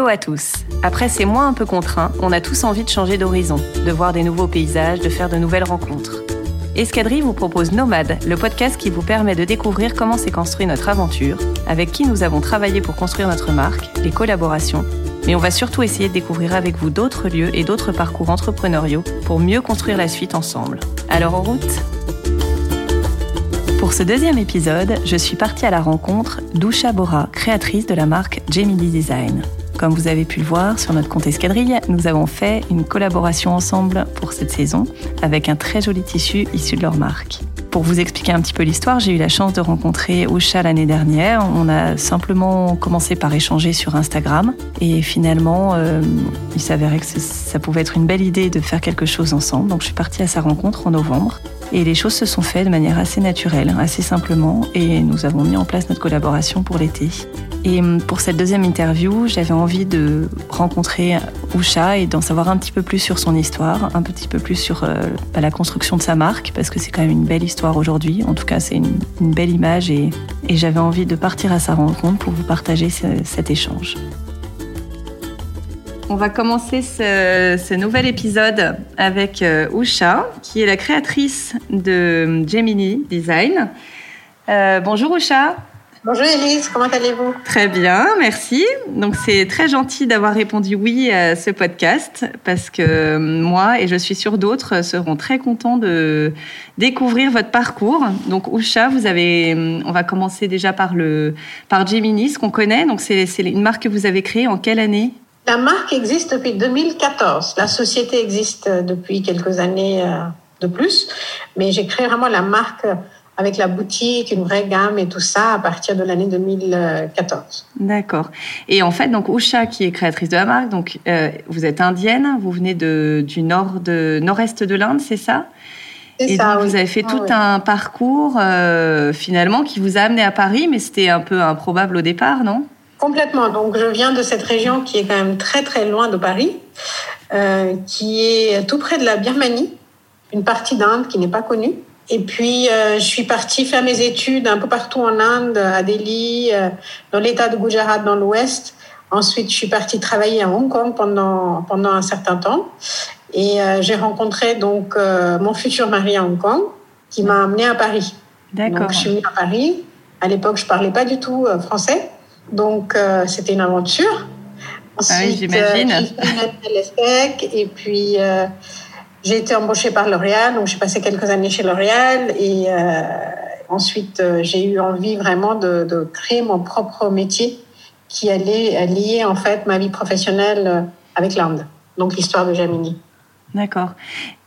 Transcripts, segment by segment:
Hello à tous. Après ces mois un peu contraints, on a tous envie de changer d'horizon, de voir des nouveaux paysages, de faire de nouvelles rencontres. Escadrille vous propose Nomade, le podcast qui vous permet de découvrir comment s'est construit notre aventure, avec qui nous avons travaillé pour construire notre marque, les collaborations, mais on va surtout essayer de découvrir avec vous d'autres lieux et d'autres parcours entrepreneuriaux pour mieux construire la suite ensemble. Alors en route Pour ce deuxième épisode, je suis partie à la rencontre d'Usha Bora, créatrice de la marque Gemini Design. Comme vous avez pu le voir sur notre compte Escadrille, nous avons fait une collaboration ensemble pour cette saison avec un très joli tissu issu de leur marque. Pour vous expliquer un petit peu l'histoire, j'ai eu la chance de rencontrer Usha l'année dernière. On a simplement commencé par échanger sur Instagram et finalement, euh, il s'avérait que ça pouvait être une belle idée de faire quelque chose ensemble. Donc je suis partie à sa rencontre en novembre et les choses se sont faites de manière assez naturelle, assez simplement et nous avons mis en place notre collaboration pour l'été. Et hum, pour cette deuxième interview, j'avais envie de rencontrer Usha et d'en savoir un petit peu plus sur son histoire, un petit peu plus sur euh, bah, la construction de sa marque, parce que c'est quand même une belle histoire aujourd'hui. En tout cas, c'est une, belle image et, j'avais envie de partir à sa rencontre pour vous partager cet échange. On va commencer ce, nouvel épisode avec euh, Usha, qui est la créatrice de Gemini Design. Euh, bonjour Usha. Bonjour Elise, comment allez-vous? Très bien, merci. Donc c'est très gentil d'avoir répondu oui à ce podcast parce que euh, moi et je suis sûre d'autres seront très contents de découvrir votre parcours. Donc Usha, vous avez, on va commencer déjà par le par Gemini, ce qu'on connaît. Donc c'est une marque que vous avez créée en quelle année? La marque existe depuis 2014. La société existe depuis quelques années euh, de plus, mais j'ai créé vraiment la marque avec la boutique, une vraie gamme et tout ça à partir de l'année 2014. D'accord. Et en fait, donc Usha, qui est créatrice de la marque, donc euh, vous êtes indienne, vous venez de, du nord de nord-est de l'Inde, c'est ça? Et ça, donc, vous avez fait ah tout un parcours euh, finalement qui vous a amené à Paris, mais c'était un peu improbable au départ, non? Complètement. Donc je viens de cette région qui est quand même très très loin de Paris, euh, qui est tout près de la Birmanie, une partie d'Inde qui n'est pas connue. Et puis, euh, je suis partie faire mes études un peu partout en Inde, à Delhi, euh, dans l'état de Gujarat, dans l'ouest. Ensuite, je suis partie travailler à Hong Kong pendant, pendant un certain temps. Et euh, j'ai rencontré donc mon futur mari à Hong Kong, qui m'a amenée à Paris. D'accord. Donc, je suis venue à Paris. À l'époque, je parlais pas du tout français. Donc, c'était une aventure. Ensuite, ah oui, j'imagine. et puis... J'ai été embauchée par L'Oréal, donc j'ai passé quelques années chez L'Oréal et euh, ensuite euh, j'ai eu envie vraiment de, de, créer mon propre métier qui allait lier en fait ma vie professionnelle euh, avec l'Inde, donc l'histoire de Jamini. D'accord.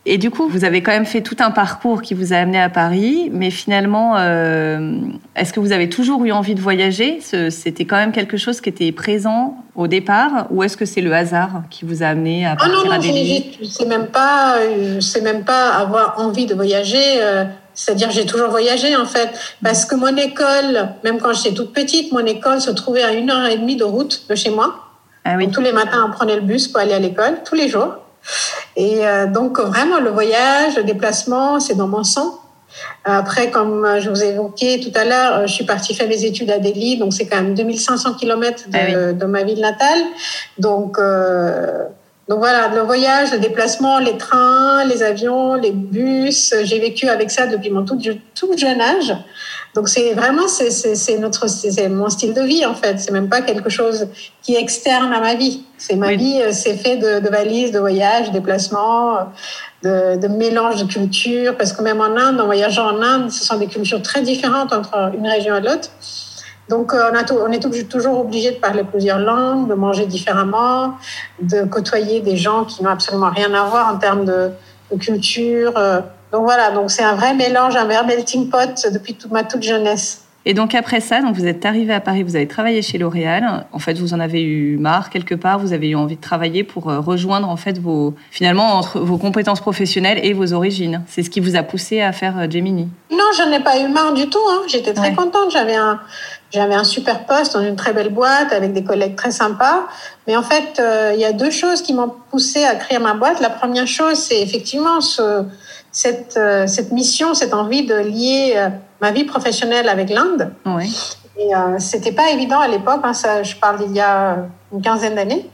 Et du coup, vous avez quand même fait tout un parcours qui vous a amené à Paris, mais finalement, euh, est-ce que vous avez toujours eu envie de voyager? C'était quand même quelque chose qui était présent au départ, ou est-ce que c'est le hasard qui vous a amené à partir ah non, non, à Delhi? C'est même pas, c'est même pas avoir envie de voyager. Euh, c'est-à-dire j'ai toujours voyagé en fait, parce que mon école, même quand j'étais toute petite, mon école se trouvait à une heure et demie de route de chez moi. Ah oui. Donc, tous les matins, on prenait le bus pour aller à l'école, tous les jours. Et euh, donc vraiment le voyage, le déplacement, c'est dans mon sang. Après, comme je vous ai évoqué tout à l'heure, je suis partie faire mes études à Delhi, donc c'est quand même 2500 kilomètres de, ah de, ma ville natale. Donc, euh, donc voilà, le voyage, le déplacement, les trains, les avions, les bus, j'ai vécu avec ça depuis mon tout, tout jeune âge. Donc c'est vraiment c'est notre c'est mon style de vie en fait. C'est même pas quelque chose qui est externe à ma vie. C'est ma vie, euh, c'est fait de, de, valises, de voyages, de déplacements, de, de mélange de cultures. Parce que même en Inde, en voyageant en Inde, ce sont des cultures très différentes entre une région et l'autre. Donc, euh, on, a on est toujours obligé de parler plusieurs langues, de manger différemment, de côtoyer des gens qui n'ont absolument rien à voir en termes de, de culture. Donc voilà, donc c'est un vrai mélange, un vrai melting pot depuis toute ma toute jeunesse. Et donc après ça, donc vous êtes arrivé à Paris, vous avez travaillé chez L'Oréal. En fait, vous en avez eu marre quelque part, vous avez eu envie de travailler pour euh, rejoindre en fait vos finalement entre vos compétences professionnelles et vos origines. C'est ce qui vous a poussé à faire euh, Gemini. Non, je n'ai pas eu marre du tout. Hein. J'étais très contente. J'avais un j'avais un super poste dans une très belle boîte avec des collègues très sympas. Mais en fait, euh, il y a deux choses qui m'ont poussé à créer ma boîte. La première chose, c'est effectivement ce cette, euh, cette mission, cette envie de lier euh, ma vie professionnelle avec l'Inde. Oui. Et euh, c'était pas évident à l'époque, hein, ça, je parle d'il y a une quinzaine d'années.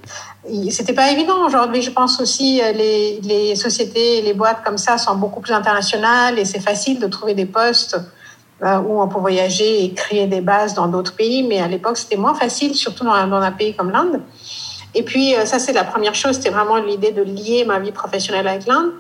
C'était pas évident. Aujourd'hui, je pense aussi les, les sociétés, les boîtes comme ça sont beaucoup plus internationales et c'est facile de trouver des postes euh, où on peut voyager et créer des bases dans d'autres pays. Mais à l'époque, c'était moins facile, surtout dans un pays comme l'Inde. Et puis, euh, ça, c'est la première chose, c'était vraiment l'idée de lier ma vie professionnelle avec l'Inde.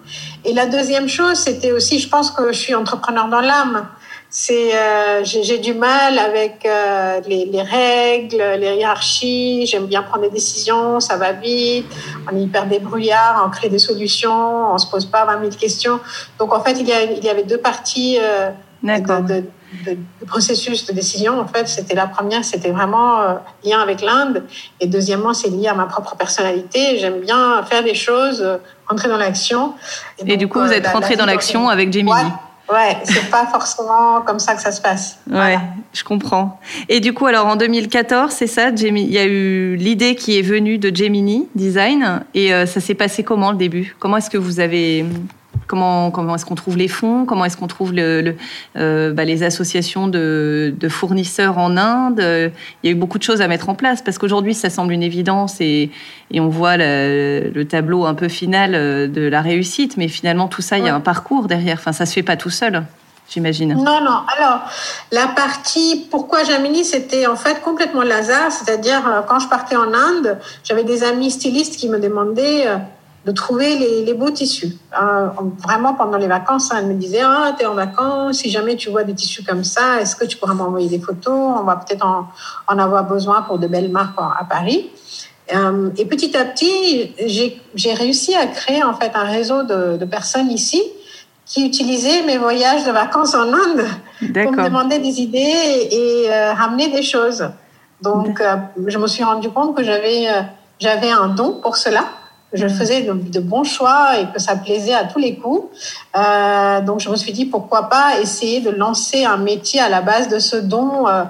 Et la deuxième chose, c'était aussi, je pense que je suis entrepreneur dans l'âme c'est euh, j'ai du mal avec euh, les, les, règles, les hiérarchies. J'aime bien prendre des décisions, ça va vite. On est hyper débrouillard, on crée des solutions, on se pose pas 20 000 questions. Donc en fait, il y, a, il y avait deux parties euh, de, de, de, processus de décision. En fait, c'était la première, c'était vraiment euh, lien avec l'Inde, et deuxièmement, c'est lié à ma propre personnalité. J'aime bien faire des choses, rentrer dans l'action. Et, du coup, vous êtes rentré dans l'action avec Jamie. Ouais, c'est pas forcément comme ça que ça se passe. Ouais, je comprends. Et du coup, alors en 2014, c'est ça, Jamie, il y a eu l'idée qui est venue de Gemini Design et euh, ça s'est passé comment le début? Comment est-ce que vous avez Comment, comment est-ce qu'on trouve les fonds Comment est-ce qu'on trouve le, euh, bah, les associations de, de, fournisseurs en Inde Il y a eu beaucoup de choses à mettre en place parce qu'aujourd'hui, ça semble une évidence et, et on voit le, le, tableau un peu final euh, de la réussite. Mais finalement, tout ça, il y a un parcours derrière. Enfin, ça se fait pas tout seul. J'imagine. Non, non. Alors, la partie pourquoi Jamini, c'était en fait complètement le hasard. C'est-à-dire, euh, quand je partais en Inde, j'avais des amis stylistes qui me demandaient de trouver les, les beaux tissus. Euh, vraiment, pendant les vacances, elle me disait, ah, t'es en vacances, si jamais tu vois des tissus comme ça, est-ce que tu pourras m'envoyer des photos? On va peut-être en, en, avoir besoin pour de belles marques à Paris. Euh, et petit à petit, j'ai réussi à créer en fait un réseau de, de, personnes ici qui utilisaient mes voyages de vacances en Inde pour me demander des idées et, et euh, ramener des choses. Donc, je me suis rendu compte que j'avais j'avais un don pour cela je faisais de, de, bons choix et que ça plaisait à tous les coups. Euh, donc je me suis dit pourquoi pas essayer de lancer un métier à la base de ce don euh,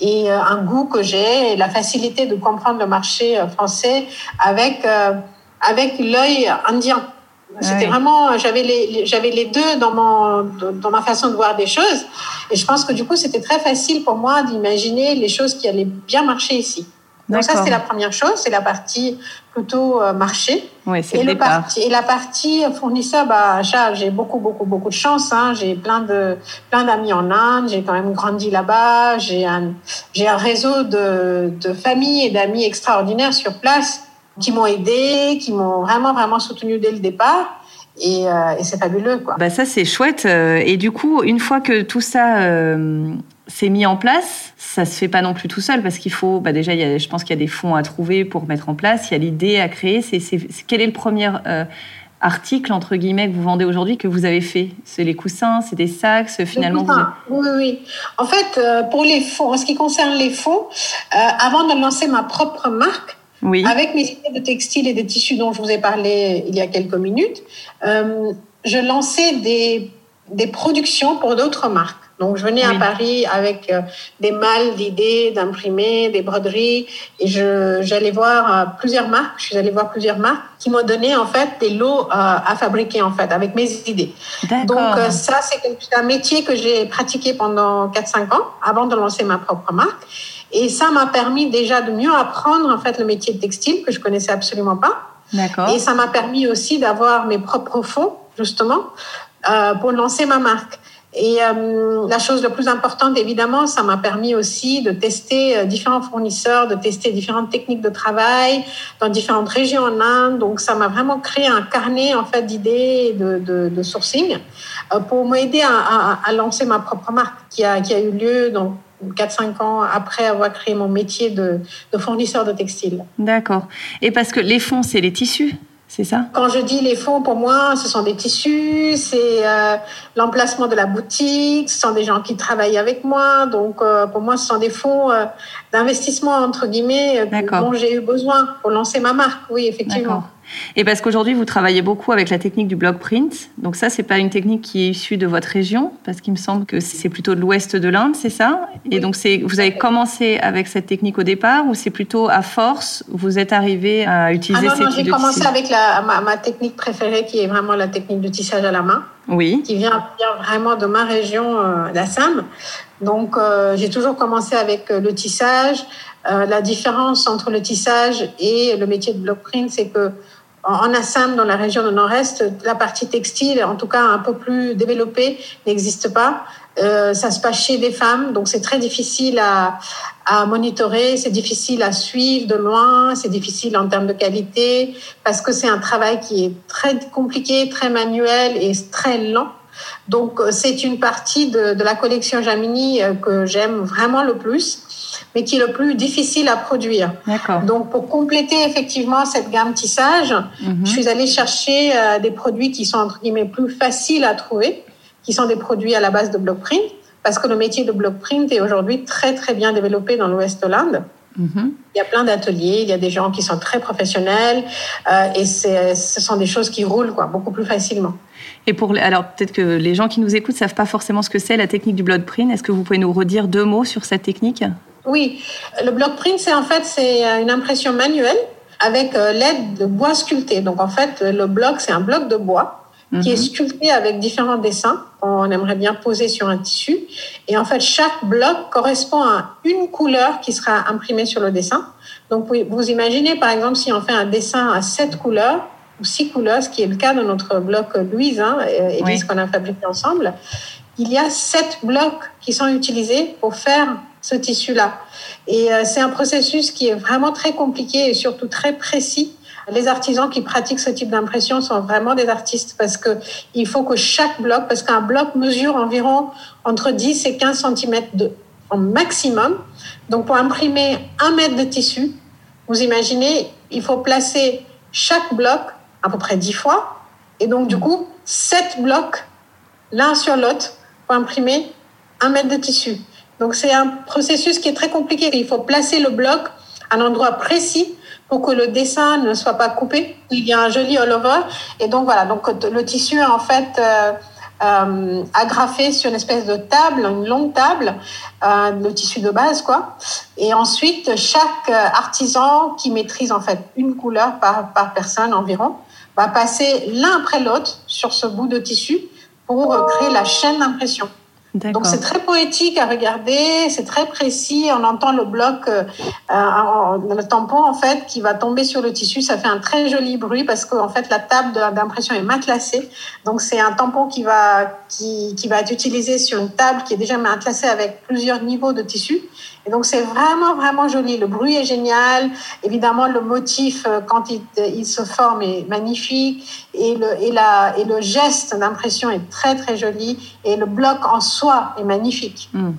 et euh, un goût que j'ai et la facilité de comprendre le marché euh, français avec euh, avec l'œil indien. C'était vraiment j'avais les j'avais les deux dans mon dans ma façon de voir des choses et je pense que du coup c'était très facile pour moi d'imaginer les choses qui allaient bien marcher ici. Donc ça, c'est la première chose, c'est la partie plutôt euh, marché. Oui, c'est et, le parti, et la partie fournisseur, bah, j'ai beaucoup, beaucoup, beaucoup de chance. Hein. J'ai plein de plein d'amis en Inde, j'ai quand même grandi là-bas, j'ai un, j'ai un réseau de, de familles et d'amis extraordinaires sur place qui m'ont aidé, qui m'ont vraiment, vraiment soutenu dès le départ. Et, euh, et c'est fabuleux, quoi. Bah ça, c'est chouette. Euh, et du coup, une fois que tout ça euh, s'est mis en place, ça se fait pas non plus tout seul parce qu'il faut, bah déjà, il y a, je pense qu'il y a des fonds à trouver pour mettre en place. Il y a l'idée à créer. C'est, c'est, quel est le premier euh, article entre guillemets que vous vendez aujourd'hui que vous avez fait? C'est les coussins, c'est des sacs, finalement. Vous... Oui, oui. En fait, euh, pour les fonds, en ce qui concerne les fonds, euh, avant de lancer ma propre marque. Oui. Avec mes idées de textiles et de tissus dont je vous ai parlé il y a quelques minutes, euh, je lançais des, des productions pour d'autres marques. Donc, je venais oui. à Paris avec euh, des malles d'idées, d'imprimés, des broderies, et je, j'allais voir euh, plusieurs marques. Je suis allée voir plusieurs marques qui m'ont donné en fait des lots euh, à fabriquer en fait avec mes idées. Donc, ça c'est un métier que j'ai pratiqué pendant 4-5 ans avant de lancer ma propre marque. Et ça m'a permis déjà de mieux apprendre en fait le métier de textile que je connaissais absolument pas. D'accord. Et ça m'a permis aussi d'avoir mes propres fonds justement euh, pour lancer ma marque. Et euh, la chose la plus importante, évidemment, ça m'a permis aussi de tester euh, différents fournisseurs, de tester différentes techniques de travail dans différentes régions en Inde. Donc, ça m'a vraiment créé un carnet en fait d'idées de, de, sourcing pour m'aider à, à, lancer ma propre marque qui a, qui a eu lieu donc 4-5 ans après avoir créé mon métier de, de fournisseur de textile. D'accord. Et parce que les fonds, c'est les tissus? C'est ça? Quand je dis les fonds, pour moi, ce sont des tissus, c'est euh, l'emplacement de la boutique, ce sont des gens qui travaillent avec moi. Donc, euh, pour moi, ce sont des fonds euh, d'investissement, entre guillemets, dont j'ai eu besoin pour lancer ma marque. Oui, effectivement. Et parce qu'aujourd'hui, vous travaillez beaucoup avec la technique du block print. Donc ça, c'est pas une technique qui est issue de votre région, parce qu'il me semble que c'est plutôt de l'ouest de l'Inde, c'est ça? Et donc, c'est, vous avez commencé avec cette technique au départ, ou c'est plutôt à force, vous êtes arrivé à utiliser ah non, non, j'ai commencé avec la, ma, ma, technique préférée, qui est vraiment la technique du tissage à la main. Oui. Qui vient, vient vraiment de ma région, euh, d'Assam. Donc, euh, j'ai toujours commencé avec le tissage. la différence entre le tissage et le métier de block print, c'est que en Assam, dans la région du Nord-Est, la partie textile, en tout cas un peu plus développée, n'existe pas. Euh, ça se passe chez des femmes, donc c'est très difficile à, monitorer, c'est difficile à suivre de loin, c'est difficile en termes de qualité, parce que c'est un travail qui est très compliqué, très manuel et très lent. Donc c'est une partie de, de, la collection Jamini euh, que j'aime vraiment le plus mais qui est le plus difficile à produire. Donc, pour compléter effectivement cette gamme tissage, mhm. je suis allée chercher euh, des produits qui sont entre guillemets plus faciles à trouver, qui sont des produits à la base de block print, parce que le métier de block print est aujourd'hui très très bien développé dans l'Ouest Hollande. Mhm. Il y a plein d'ateliers, il y a des gens qui sont très professionnels euh, et ce sont des choses qui roulent quoi, beaucoup plus facilement. Et pour alors peut-être que les gens qui nous écoutent savent pas forcément ce que c'est la technique du block print. Est-ce que vous pouvez nous redire deux mots sur cette technique? Oui, le block print, c'est en fait c'est euh, une impression manuelle avec euh, l'aide de bois sculpté. Donc en fait, le bloc, c'est un bloc de bois qui est mhm. sculpté avec différents dessins qu'on aimerait bien poser sur un tissu. Et en fait, chaque bloc correspond à une couleur qui sera imprimée sur le dessin. Donc vous imaginez, par exemple, si on fait un dessin à sept couleurs ou six couleurs, ce qui est le cas de notre bloc Louise, hein, Élise, qu'on a fabriqué ensemble, il y a sept blocs qui sont utilisés pour faire ce tissu-là. Et euh, c'est un processus qui est vraiment très compliqué et surtout très précis. Les artisans qui pratiquent ce type d'impression sont vraiment des artistes parce que il faut que chaque bloc, parce qu'un bloc mesure environ entre 10 et 15 cm de, en maximum. Donc pour imprimer un mètre de tissu, vous imaginez, il faut placer chaque bloc à peu près 10 fois. Et donc du coup, 7 blocs l'un sur l'autre pour imprimer un mètre de tissu. Donc c'est un processus qui est très compliqué. Il faut placer le bloc à un endroit précis pour que le dessin ne soit pas coupé. Il y a un joli all-over. Et donc voilà, donc le tissu est en fait euh, euh, agrafé sur une espèce de table, une longue table, euh, le tissu de base quoi. Et ensuite, chaque artisan qui maîtrise en fait une couleur par, par personne environ va passer l'un après l'autre sur ce bout de tissu pour créer la chaîne d'impression. Donc c'est très poétique à regarder, c'est très précis. On entend le bloc, euh, euh, le tampon en fait qui va tomber sur le tissu. Ça fait un très joli bruit parce qu'en fait la table d'impression est matelassée. Donc c'est un tampon qui va qui, qui va être utilisé sur une table qui est déjà matelassée avec plusieurs niveaux de tissu. Et donc c'est vraiment vraiment joli. Le bruit est génial. Évidemment le motif euh, quand il, il se forme est magnifique et le geste d'impression est très très joli et le bloc en soi est magnifique. Hmm.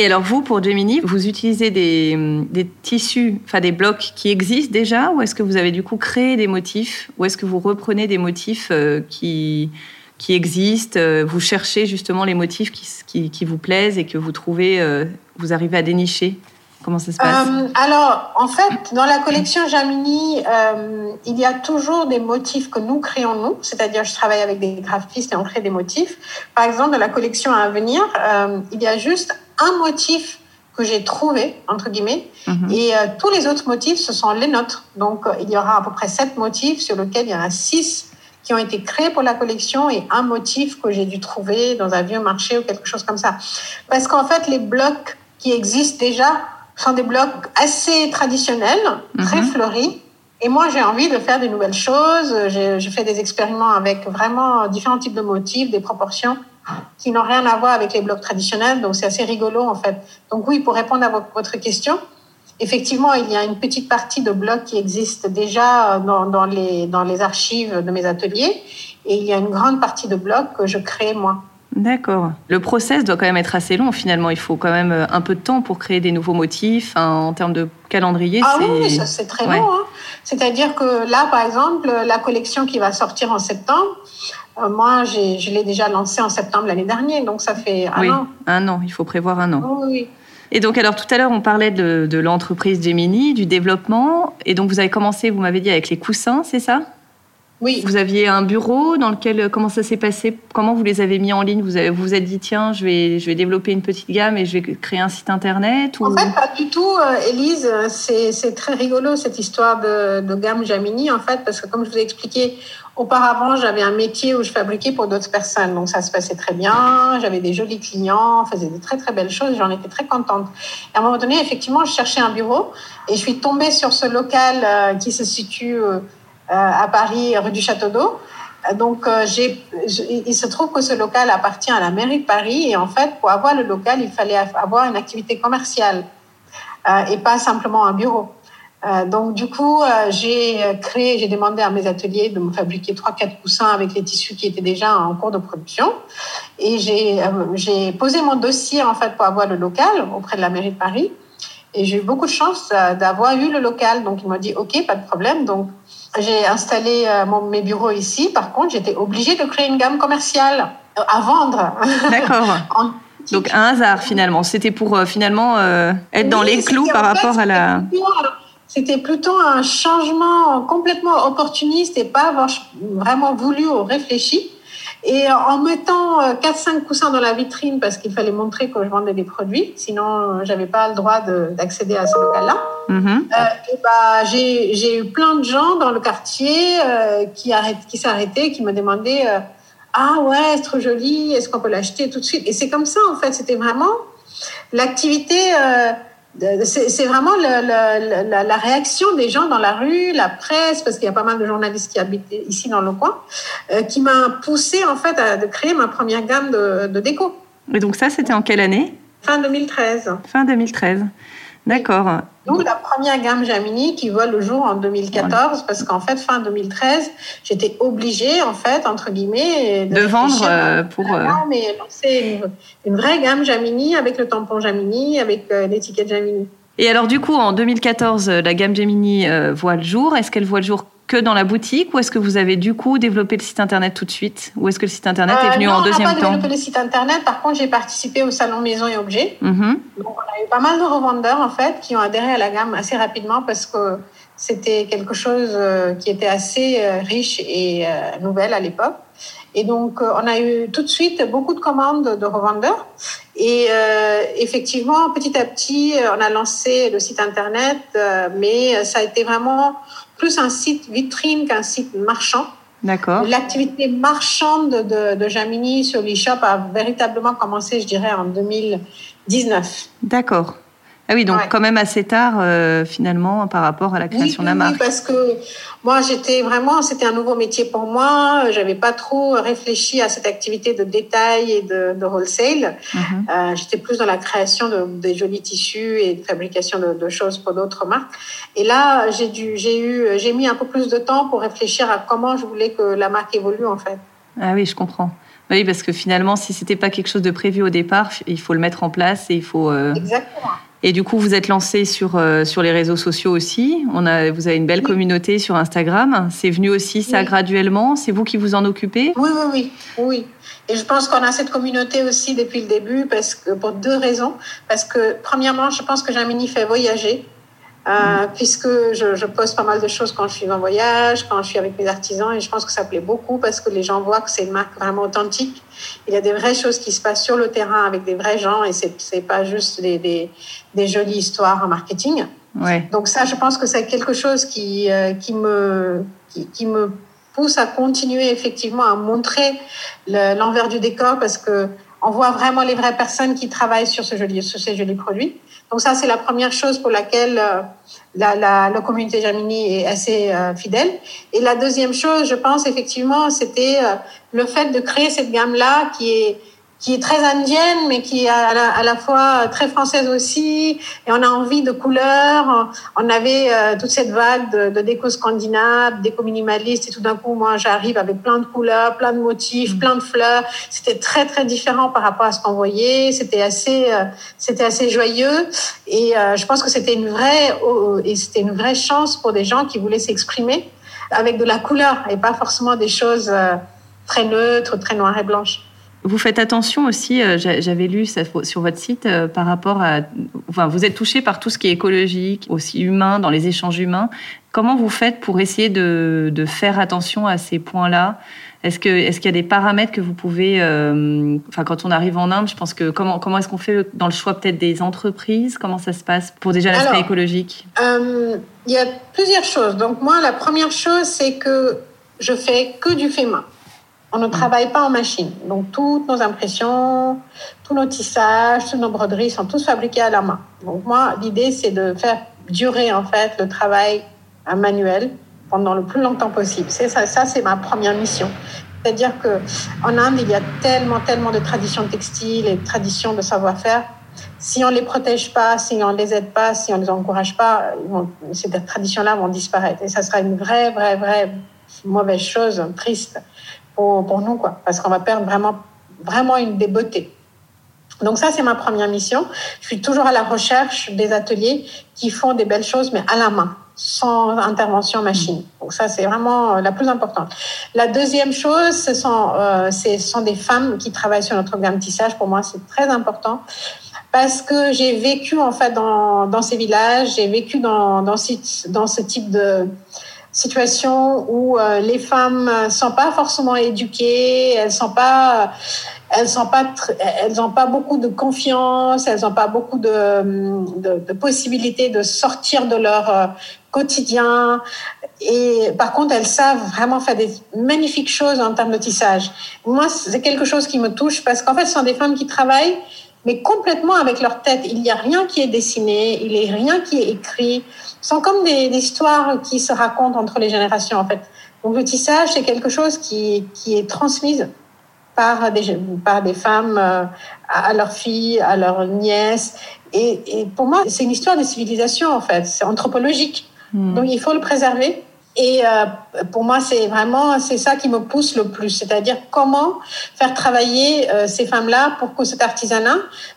Et alors vous, pour Gemini, vous utilisez des, des tissus, enfin des blocs qui existent déjà, ou est-ce que vous avez du coup créé des motifs, ou est-ce que vous reprenez des motifs euh, qui qui existent, euh, vous cherchez justement les motifs qui, qui, vous plaisent et que vous trouvez, euh, vous arrivez à dénicher Comment ça se passe? Euh, Alors, en fait, dans la collection Jamini, il y a toujours des motifs que nous créons nous, c'est-à-dire je travaille avec des graphistes et on crée des motifs. Par exemple, dans la collection à venir, il y a juste un motif que j'ai trouvé, entre guillemets, mhm. et tous les autres motifs, ce sont les nôtres. Donc, il y aura à peu près sept motifs sur lesquels il y en a six qui ont été créés pour la collection et un motif que j'ai dû trouver dans un vieux marché ou quelque chose comme ça. Parce qu'en fait, les blocs qui existent déjà sont des blocs assez traditionnels, très mhm. fleuris. Et moi, j'ai envie de faire des nouvelles choses. Je fais des expériments avec vraiment différents types de motifs, des proportions qui n'ont rien à voir avec les blocs traditionnels. Donc, c'est assez rigolo, en fait. Donc, oui, pour répondre à votre question, Effectivement, il y a une petite partie de blocs qui existe déjà dans, dans, les, dans les archives de mes ateliers et il y a une grande partie de blocs que je crée moi. D'accord. Le process doit quand même être assez long finalement. Il faut quand même un peu de temps pour créer des nouveaux motifs. en termes de calendrier, ah oui, c'est très long. Hein. C'est-à-dire que là, par exemple, la collection qui va sortir en septembre, euh, moi, je l'ai déjà lancée en septembre l'année dernière, donc ça fait un oui, an. Un an, il faut prévoir un an. Oui, oui. Et donc, alors tout à l'heure, on parlait de, l'entreprise Gemini, du développement. Et donc, vous avez commencé, vous m'avez dit, avec les coussins, c'est ça? Oui. Vous aviez un bureau dans lequel, comment ça s'est passé? Comment vous les avez mis en ligne? Vous vous vous êtes dit, tiens, je vais, je vais développer une petite gamme et je vais créer un site internet ou... En fait, pas du tout, Elise. C'est très rigolo cette histoire de, de, gamme Jamini, en fait, parce que comme je vous ai expliqué, auparavant, j'avais un métier où je fabriquais pour d'autres personnes. Donc ça se passait très bien. J'avais des jolis clients, on faisait des très très belles choses. J'en étais très contente. Et à un moment donné, effectivement, je cherchais un bureau et je suis tombée sur ce local qui se situe euh, à Paris, rue du Château d'Eau. Donc, euh, il se trouve que ce local appartient à la mairie de Paris et en fait, pour avoir le local, il fallait avoir une activité commerciale euh, et pas simplement un bureau. Donc, du coup, j'ai créé, j'ai demandé à mes ateliers de me fabriquer trois, quatre coussins avec les tissus qui étaient déjà en cours de production. Et j'ai, j'ai posé mon dossier, en fait, pour avoir le local auprès de la mairie de Paris. Et j'ai eu beaucoup de chance d'avoir eu le local. Donc, il m'a dit, OK, pas de problème. Donc, j'ai installé euh, mon, mes bureaux ici. Par contre, j'étais obligée de créer une gamme commerciale euh, à vendre. D'accord. Donc un hasard finalement. C'était pour euh, finalement être dans les clous par rapport à la. C'était plutôt un changement complètement opportuniste et pas avoir vraiment voulu ou réfléchi. Et en mettant 4-5 euh, coussins dans la vitrine parce qu'il fallait montrer que je vendais des produits, sinon euh, j'avais pas le droit d'accéder à ce local-là. Mm-hmm. Euh, bah, j'ai eu plein de gens dans le quartier qui, qui s'arrêtaient, qui me demandaient Ah ouais, c'est trop joli, est-ce qu'on peut l'acheter tout de suite? Et c'est comme ça en fait, c'était vraiment l'activité c'est vraiment la, réaction des gens dans la rue, la presse, parce qu'il y a pas mal de journalistes qui habitent ici dans le coin, euh, qui m'a poussé en fait à créer ma première gamme de, de déco. Et donc ça, c'était en quelle année? Fin 2013. Fin 2013. D'accord. D'où la première gamme Jamini qui voit le jour en 2014 parce qu'en fait fin 2013 j'étais obligée en fait entre guillemets de, vendre euh, pour euh... mais lancer une, vraie gamme Jamini avec le tampon Jamini avec euh, l'étiquette Jamini. Et alors du coup en 2014 la gamme Jamini euh, voit le jour. Est-ce qu'elle voit le jour que dans la boutique ou est-ce que vous avez du coup développé le site internet tout de suite ou est-ce que le site internet est venu euh, en deuxième temps On n'a pas développé le site internet. Par contre, j'ai participé au salon Maison et Objets. Mm-hmm. Donc, on a eu pas mal de revendeurs en fait qui ont adhéré à la gamme assez rapidement parce que c'était quelque chose euh, qui était assez euh, riche et nouvelle à l'époque. Et donc, on a eu tout de suite beaucoup de commandes de revendeurs. Et effectivement, petit à petit, on a lancé le site Internet, mais ça a été vraiment plus un site vitrine qu'un site marchand. D'accord. L'activité marchande de, de Jamini sur l'e-shop a véritablement commencé, je dirais, en 2019. D'accord. Ah oui, donc quand même assez tard euh, finalement par rapport à la création de la marque. Oui, parce que moi j'étais vraiment, c'était un nouveau métier pour moi. J'avais pas trop réfléchi à cette activité de détail et de, de wholesale. Mhm. euh, j'étais plus dans la création de, des jolis tissus et de fabrication de, de choses pour d'autres marques. Et là, j'ai dû, j'ai eu, j'ai mis un peu plus de temps pour réfléchir à comment je voulais que la marque évolue en fait. Ah oui, je comprends. Oui, parce que finalement, si c'était pas quelque chose de prévu au départ, il faut le mettre en place et il faut. Euh... Exactement. Et du coup, vous êtes lancé sur, euh, sur les réseaux sociaux aussi. On a, vous avez une belle communauté sur Instagram. C'est venu aussi ça graduellement. C'est vous qui vous en occupez? Oui, oui, oui. oui. Et je pense qu'on a cette communauté aussi depuis le début parce que, pour deux raisons. Parce que, premièrement, je pense que Jamini fait voyager. Euh, puisque je, je, poste pas mal de choses quand je suis en voyage, quand je suis avec mes artisans, et je pense que ça plaît beaucoup parce que les gens voient que c'est une marque vraiment authentique. Il y a des vraies choses qui se passent sur le terrain avec des vrais gens, et c'est c'est pas juste des, des, des, jolies histoires en marketing. Ouais. Donc ça, je pense que c'est quelque chose qui euh, qui me qui, qui, me pousse à continuer effectivement à montrer l'envers du décor parce que on voit vraiment les vraies personnes qui travaillent sur, ce joli, sur ces jolis produits. Donc ça, c'est la première chose pour laquelle euh, la, la, la, communauté Jamini est assez euh, fidèle. Et la deuxième chose, je pense effectivement, c'était euh, le fait de créer cette gamme-là qui est qui est très indienne, mais qui est à la, à la, fois très française aussi. Et on a envie de couleurs. On avait euh, toute cette vague de, de déco scandinave, déco minimaliste. Et tout d'un coup, moi, j'arrive avec plein de couleurs, plein de motifs, plein de fleurs. C'était très, très différent par rapport à ce qu'on voyait. C'était assez, euh, c'était assez joyeux. Et euh, je pense que c'était une vraie, et c'était une vraie chance pour des gens qui voulaient s'exprimer avec de la couleur et pas forcément des choses très neutres, très noires et blanches. Vous faites attention aussi, euh, j'avais lu ça sur votre site, euh, par rapport à... Enfin, vous êtes touché par tout ce qui est écologique, aussi humain, dans les échanges humains. Comment vous faites pour essayer de, de faire attention à ces points-là? Est-ce qu'il y a des paramètres que vous pouvez, euh, enfin quand on arrive en Inde, je pense que comment comment est-ce qu'on fait dans le choix peut-être des entreprises? Comment ça se passe pour déjà l'aspect écologique? Il y a plusieurs choses. Donc moi, la première chose, c'est que je fais que du fait main. On ne travaille pas en machine. Donc toutes nos impressions, tous nos tissages, toutes nos broderies sont tous fabriqués à la main. Donc moi, l'idée, c'est de faire durer en fait le travail manuel pendant le plus longtemps possible. C'est ça, ça c'est ma première mission. C'est-à-dire que en Inde, il y a tellement, tellement de traditions textiles et de traditions de savoir-faire. Si on les protège pas, si on les aide pas, si on les encourage pas, ces traditions-là vont disparaître. Et ça sera une vraie, vraie, vraie mauvaise chose, triste pour, pour nous, quoi. Parce qu'on va perdre vraiment, vraiment une des beautés. Donc ça, c'est ma première mission. Je suis toujours à la recherche des ateliers qui font des belles choses, mais à la main sans intervention machine. Donc ça, c'est vraiment euh, la plus importante. La deuxième chose, ce sont, euh, ce sont des femmes qui travaillent sur notre gamme tissage. Pour moi, c'est très important parce que j'ai vécu en fait dans, dans ces villages, j'ai vécu dans, dans, ce, dans ce type de situation où euh, les femmes sont pas forcément éduquées, elles sont pas elles n'ont pas, elles ont pas beaucoup de confiance, elles n'ont pas beaucoup de, de, possibilités de sortir de leur euh, quotidien. Et par contre, elles savent vraiment faire des magnifiques choses en termes de tissage. Moi, c'est quelque chose qui me touche parce qu'en fait, ce sont des femmes qui travaillent, mais complètement avec leur tête. Il n'y a rien qui est dessiné, il n'y a rien qui est écrit. Ce sont comme des, des histoires qui se racontent entre les générations, en fait. Donc, le tissage, c'est quelque chose qui, qui est transmise par des, par des femmes euh, à leurs filles, à leurs nièces. Et, et pour moi, c'est une histoire de civilisation, en fait. C'est anthropologique. Hmm. Donc, il faut le préserver. Et euh, pour moi, c'est vraiment c'est ça qui me pousse le plus, c'est-à-dire comment faire travailler euh, ces femmes-là pour que cet artisanat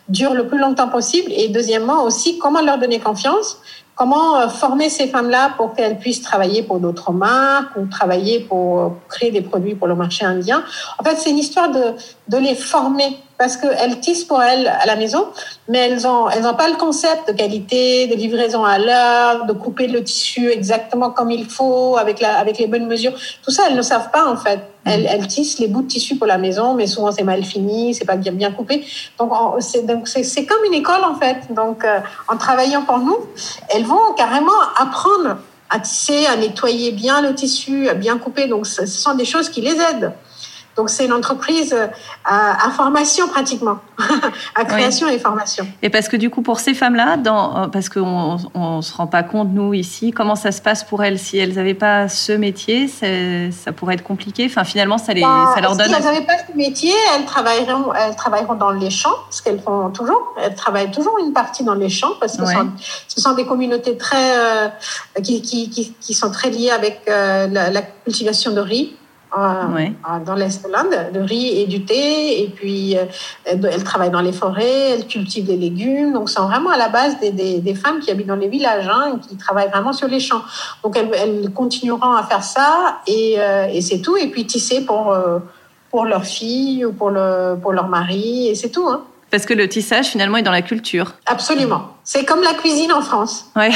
dure le plus longtemps possible. Et deuxièmement aussi, comment leur donner confiance Comment euh, former ces femmes-là pour qu'elles puissent travailler pour d'autres marques ou travailler pour créer des produits pour le marché indien. En fait, c'est une histoire de, de les former parce qu'elles tissent pour elles à la maison, mais elles n'ont elles ont pas le concept de qualité, de livraison à l'heure, de couper le tissu exactement comme il faut, avec, la, avec les bonnes mesures. Tout ça, elles ne savent pas en fait. Elles, elles tissent les bouts de tissu pour la maison, mais souvent c'est mal fini, c'est pas bien, bien coupé. Donc c'est comme une école en fait. Donc euh, en travaillant pour nous, elles vont carrément apprendre à tisser, à nettoyer bien le tissu, à bien couper. Donc ce sont des choses qui les aident. Donc c'est une entreprise euh, à, à formation pratiquement, à création et formation. Et parce que du coup pour ces femmes-là, euh, parce qu'on on se rend pas compte nous ici, comment ça se passe pour elles? Si elles n'avaient pas ce métier, ça pourrait être compliqué? Enfin finalement ça les, bah, ça leur donne. Si elles n'avaient pas ce métier, elles travailleront, elles travailleront dans les champs, ce qu'elles font toujours. Elles travaillent toujours une partie dans les champs parce que ce, sont, des communautés très euh, qui, qui, qui, qui, sont très liées avec euh, la, la cultivation de riz ouais. dans l'Est de l'Inde, de riz et du thé. Et puis, euh, elle travaille dans les forêts, elle cultive des légumes. Donc, c'est vraiment à la base des, des, des, femmes qui habitent dans les villages, hein, qui travaillent vraiment sur les champs. Donc, elles, elles continueront à faire ça et, euh, et c'est tout. Et puis, tisser pour, euh, pour leur fille ou pour, le, pour leur mari, et c'est tout. Hein. Parce que le tissage, finalement, est dans la culture. Absolument. C'est comme la cuisine en France. Ouais.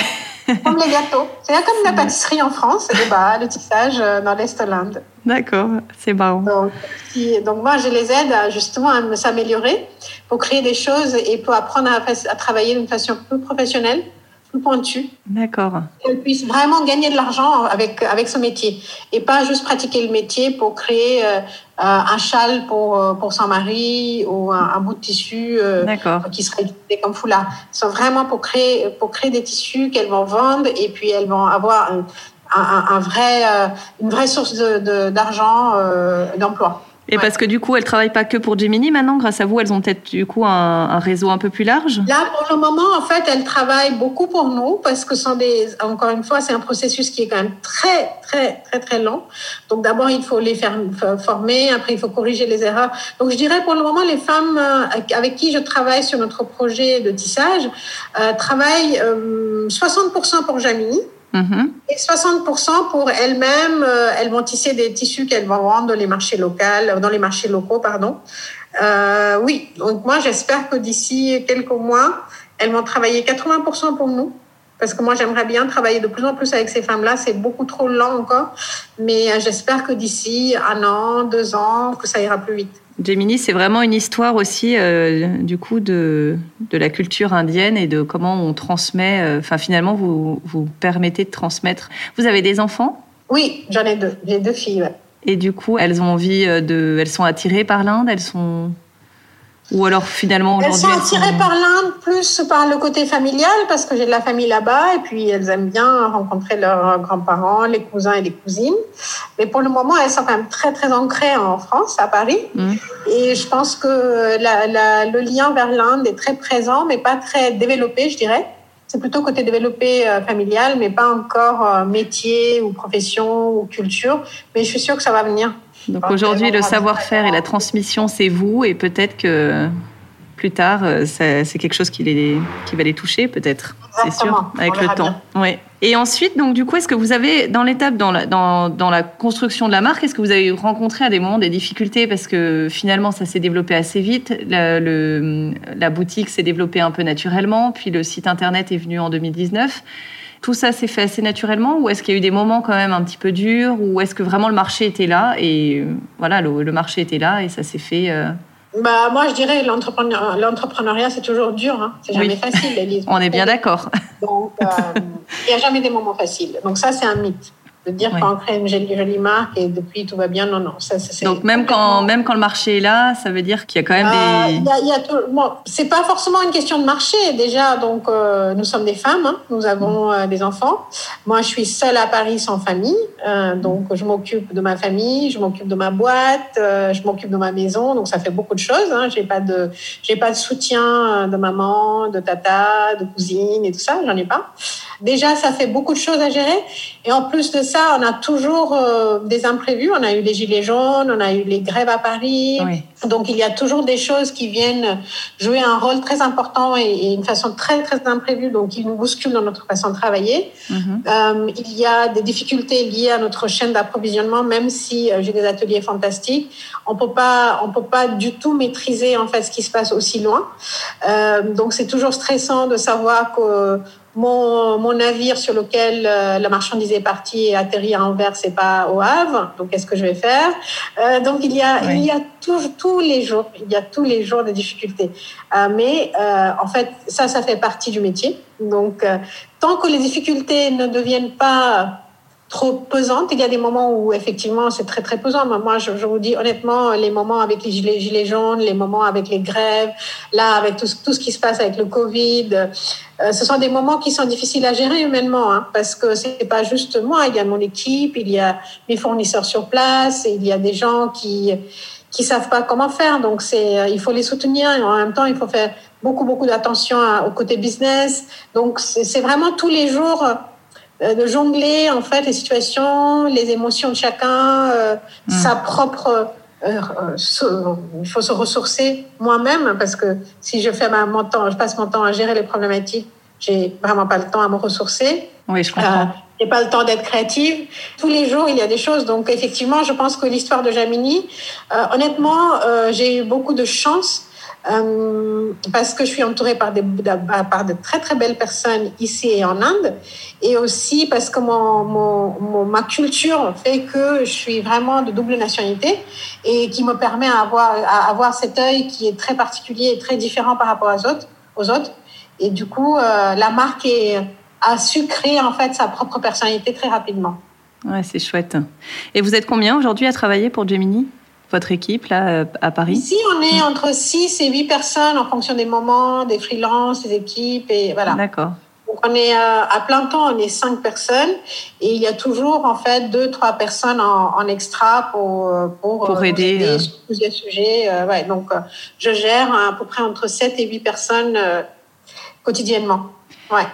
comme les gâteaux. C'est comme la pâtisserie en France, et bah, le tissage dans l'Est de l'Inde. D'accord, c'est marrant. Donc, si, donc, moi, je les aide à, justement à s'améliorer pour créer des choses et pour apprendre à, à travailler d'une façon plus professionnelle, plus pointue. D'accord. Qu'elles puissent vraiment gagner de l'argent avec, avec ce métier et pas juste pratiquer le métier pour créer euh, un châle pour, euh, pour son mari ou un, un bout de tissu euh, qui serait utilisé comme foulard. C'est vraiment pour créer, pour créer des tissus qu'elles vont vendre et puis elles vont avoir un, un, un vrai, euh, une vraie source d'argent, de, de, euh, d'emploi. Et ouais. parce que du coup, elles travaillent pas que pour Gemini maintenant, grâce à vous, elles ont peut-être du coup un, un, réseau un peu plus large? Là, pour le moment, en fait, elles travaillent beaucoup pour nous parce que sont des, encore une fois, c'est un processus qui est quand même très, très, très, très long. Donc d'abord, il faut les faire former, après il faut corriger les erreurs. Donc je dirais pour le moment, les femmes euh, avec qui je travaille sur notre projet de tissage euh, travaillent euh, 60% pour Jamini. Mmh. Et 60% pour elles-mêmes, euh, elles vont tisser des tissus qu'elles vont vendre dans les marchés locaux, dans les marchés locaux, pardon. Euh, oui, donc moi j'espère que d'ici quelques mois, elles vont travailler 80% pour nous. Parce que moi, j'aimerais bien travailler de plus en plus avec ces femmes-là. C'est beaucoup trop lent encore. Mais euh, j'espère que d'ici un an, deux ans, que ça ira plus vite. Gemini, c'est vraiment une histoire aussi, euh, du coup, de, de la culture indienne et de comment on transmet. Enfin, finalement, vous vous permettez de transmettre. Vous avez des enfants? Oui, j'en ai deux. J'ai deux filles. Et du coup, elles ont envie de. Elles sont attirées par l'Inde? Elles sont. Ou alors finalement aujourd'hui. Elles sont attirées par l'Inde plus par le côté familial parce que j'ai de la famille là-bas et puis elles aiment bien rencontrer leurs grands-parents, les cousins et les cousines. Mais pour le moment, elles sont quand même très très ancrées en France, à Paris. Mmh. Et je pense que la, la, le lien vers l'Inde est très présent, mais pas très développé, je dirais. C'est plutôt côté développé euh, familial, mais pas encore euh, métier ou profession ou culture. Mais je suis sûre que ça va venir. Donc aujourd'hui, le savoir-faire et la transmission, c'est vous, et peut-être que plus tard, euh, c'est quelque chose qui, les, qui va les toucher, peut-être. C'est sûr, avec le temps. Ouais. Et ensuite, donc du coup, est-ce que vous avez, dans l'étape, dans la, dans, dans la construction de la marque, est-ce que vous avez rencontré à des moments des difficultés? Parce que finalement, ça s'est développé assez vite. La, le, la boutique s'est développée un peu naturellement, puis le site internet est venu en 2019. Tout ça s'est fait assez naturellement ou est-ce qu'il y a eu des moments quand même un petit peu durs ou est-ce que vraiment le marché était là et voilà, le, le marché était là et ça s'est fait euh, bah, moi, je dirais l'entrepreneuriat, c'est toujours dur. Hein. C'est jamais facile, Elise. On est bien d'accord. Donc, euh, il n'y a jamais des moments faciles. Donc, ça, c'est un mythe de dire qu'on crée une jolie, marque et depuis tout va bien. Non, non. Ça, Donc même quand, même quand le marché est là, ça veut dire qu'il y a quand même ah, des... Il y a, bon, c'est pas forcément une question de marché déjà. Donc euh, nous sommes des femmes, hein. nous avons euh, des enfants. Moi, je suis seule à Paris sans famille. Euh, donc je m'occupe de ma famille, je m'occupe de ma boîte, je m'occupe de ma maison. Donc ça fait beaucoup de choses. Hein. J'ai pas de, j'ai pas de soutien de maman, de tata, de cousine et tout ça. J'en ai pas. Déjà, ça fait beaucoup de choses à gérer. Et en plus de ça, on a toujours euh, des imprévus. On a eu les gilets jaunes, on a eu les grèves à Paris. Donc, il y a toujours des choses qui viennent jouer un rôle très important et, une façon très, très imprévue, donc qui nous bousculent dans notre façon de travailler. Mhm. Euh, il y a des difficultés liées à notre chaîne d'approvisionnement, même si euh, j'ai des ateliers fantastiques. On peut pas, on peut pas du tout maîtriser, en fait, ce qui se passe aussi loin. donc, c'est toujours stressant de savoir que mon, mon, navire sur lequel euh, la marchandise est partie et atterri à Anvers c'est pas au Havre. Donc, qu'est-ce que je vais faire? Euh, Donc, il y a, il y a tous les jours, il y a tous les jours des difficultés. Euh, mais euh, en fait, ça, ça fait partie du métier. Donc, euh, tant que les difficultés ne deviennent pas trop pesante. Il y a des moments où effectivement c'est très très pesant. Moi, je, vous dis honnêtement, les moments avec les gilets, jaunes, les moments avec les grèves, là avec tout, ce qui se passe avec le Covid, euh, ce sont des moments qui sont difficiles à gérer humainement, hein, parce que c'est pas juste moi. Il y a mon équipe, il y a mes fournisseurs sur place, il y a des gens qui qui savent pas comment faire. Donc c'est, euh, il faut les soutenir et en même temps il faut faire beaucoup beaucoup d'attention au côté business. Donc c'est vraiment tous les jours de jongler en fait les situations, les émotions de chacun, euh, mm. sa propre. Euh, il faut se ressourcer moi-même parce que si je fais mon temps, je passe mon temps à gérer les problématiques, j'ai vraiment pas le temps à me ressourcer. Oui, je comprends. j'ai pas le temps d'être créative. Tous les jours, il y a des choses. Donc, effectivement, je pense que l'histoire de Jamini, honnêtement, j'ai eu beaucoup de chance euh, parce que je suis entourée par, des, de très très belles personnes ici et en Inde, et aussi parce que mon, ma culture fait que je suis vraiment de double nationalité et qui me permet à avoir, cet œil qui est très particulier et très différent par rapport aux autres. Aux autres. Et du coup, euh, la marque a su créer en fait sa propre personnalité très rapidement. Ouais, c'est chouette. Et vous êtes combien aujourd'hui à travailler pour Gemini? Votre équipe là euh, à Paris Ici, on est entre 6 et 8 personnes en fonction des moments, des freelances, des équipes et voilà. D'accord. Donc on est euh, à plein temps, on est 5 personnes et il y a toujours en fait 2 3 personnes en, en extra pour euh, pour, pour aider, aider sur plusieurs sujets ouais, donc je gère à peu près entre 7 et 8 personnes quotidiennement. Ouais.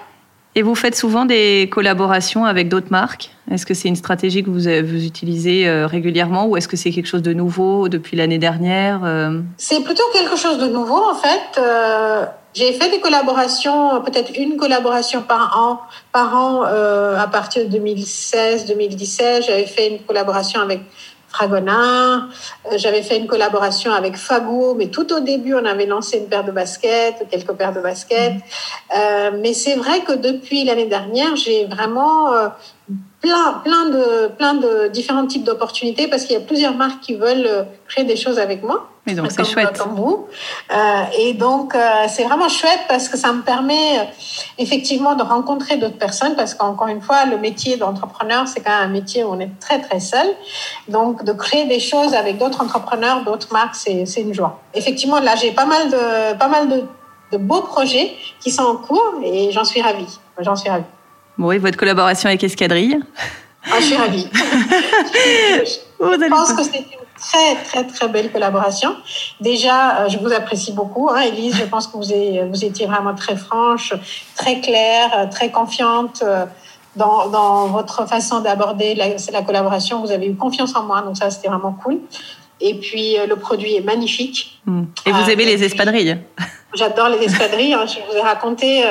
Et vous faites souvent des collaborations avec d'autres marques? Est-ce que c'est une stratégie que vous, vous utilisez euh, régulièrement ou est-ce que c'est quelque chose de nouveau depuis l'année dernière euh? C'est plutôt quelque chose de nouveau en fait. Euh, j'ai fait des collaborations, peut-être une collaboration par an, par an à partir de 2016-2017. J'avais fait une collaboration avec Fragonard. J'avais fait une collaboration avec Fago, mais tout au début, on avait lancé une paire de baskets, quelques paires de baskets. mais c'est vrai que depuis l'année dernière, j'ai vraiment plein, plein de, plein de différents types d'opportunités parce qu'il y a plusieurs marques qui veulent euh, créer des choses avec moi. Mais donc c'est chouette. Comme vous. Euh, et donc euh, c'est vraiment chouette parce que ça me permet effectivement de rencontrer d'autres personnes parce qu'encore une fois le métier d'entrepreneur c'est quand même un métier où on est très très seul. Donc de créer des choses avec d'autres entrepreneurs, d'autres marques, c'est c'est une joie. Effectivement là j'ai pas mal de pas mal de, de beaux projets qui sont en cours et j'en suis ravie. J'en suis ravie. Bon, oui, votre collaboration avec Escadrille. Ah, je suis ravie. je, pense que c'était une très, très, très belle collaboration. Déjà, euh, je vous apprécie beaucoup, hein, Elise. Je pense que vous, avez, vous étiez vraiment très franche, très claire, euh, très confiante euh, dans, dans votre façon d'aborder la, la collaboration. Vous avez eu confiance en moi, donc ça, c'était vraiment cool. Et puis, le produit est magnifique. Hmm. Et vous aimez les espadrilles J'adore les espadrilles. Hein. Je vous ai raconté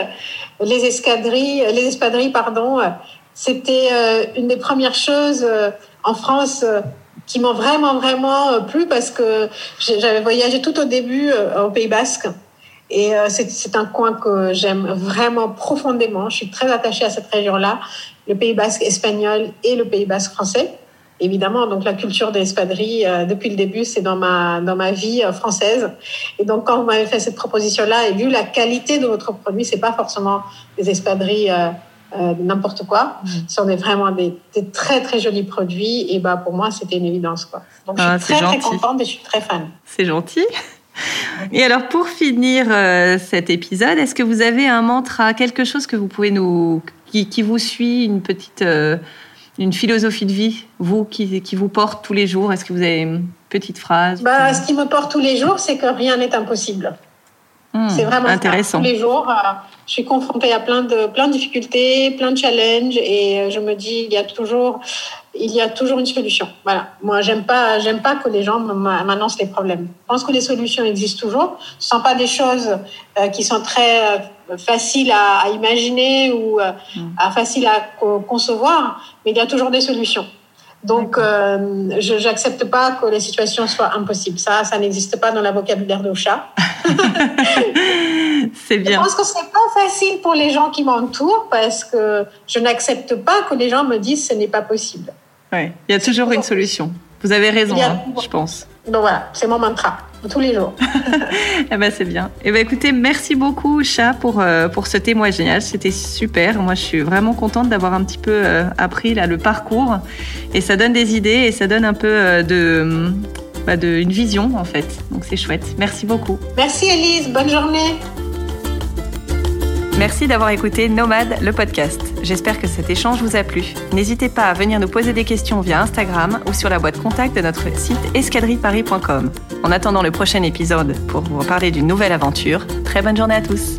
les escadrilles, les espadrilles, pardon. C'était euh, une des premières choses euh, en France euh, qui m'ont vraiment, vraiment plu parce que j'avais voyagé tout au début au Pays Basque. Et c'est un coin que j'aime vraiment profondément. Je suis très attachée à cette région-là, le Pays Basque espagnol et le Pays Basque français. Évidemment, donc la culture des espadrilles, depuis le début, c'est dans ma, dans ma vie française. Et donc, quand vous m'avez fait cette proposition-là et vu la qualité de votre produit, c'est pas forcément des espadrilles euh, n'importe quoi. Mm. Ce sont des, vraiment des, très très jolis produits et bah pour moi c'était une évidence quoi. Donc je suis ah, très très contente et je suis très fan. C'est gentil. Et alors pour finir euh, cet épisode, est-ce que vous avez un mantra, quelque chose que vous pouvez nous qui, qui vous suit, une petite euh, une philosophie de vie, vous qui, qui vous porte tous les jours? Est-ce que vous avez une petite phrase? Bah, Ce qui me porte tous les jours, c'est que rien n'est impossible. Hmm, c'est vraiment intéressant. Tous les jours, euh, je suis confrontée à plein de plein de difficultés, plein de challenges, et euh, je me dis il y a toujours il y a toujours une solution. Voilà. Moi, j'aime pas j'aime pas que les gens m'annoncent les problèmes. Je pense que les solutions existent toujours. Ce sont pas des choses euh, qui sont très faciles à, imaginer ou hmm. à faciles à concevoir, mais il y a toujours des solutions. Donc, euh, je n'accepte pas que les situations soient impossibles. Ça, ça n'existe pas dans la vocabulaire de chat. c'est bien. Je pense que c'est pas facile pour les gens qui m'entourent parce que je n'accepte pas que les gens me disent ce n'est pas possible. Oui, il y a toujours une solution. Vous avez raison, hein, je pense. Donc voilà, c'est mon mantra tous les jours. eh ben c'est bien. Eh ben écoutez, merci beaucoup Chat pour euh, pour ce témoignage, c'était super. Moi, je suis vraiment contente d'avoir un petit peu euh, appris là le parcours et ça donne des idées et ça donne un peu euh, de bah, de une vision en fait. Donc c'est chouette. Merci beaucoup. Merci Elise, bonne journée. Merci d'avoir écouté Nomade, le podcast. J'espère que cet échange vous a plu. N'hésitez pas à venir nous poser des questions via Instagram ou sur la boîte contact de notre site escadrilleparis.com. En attendant le prochain épisode pour vous parler d'une nouvelle aventure, très bonne journée à tous.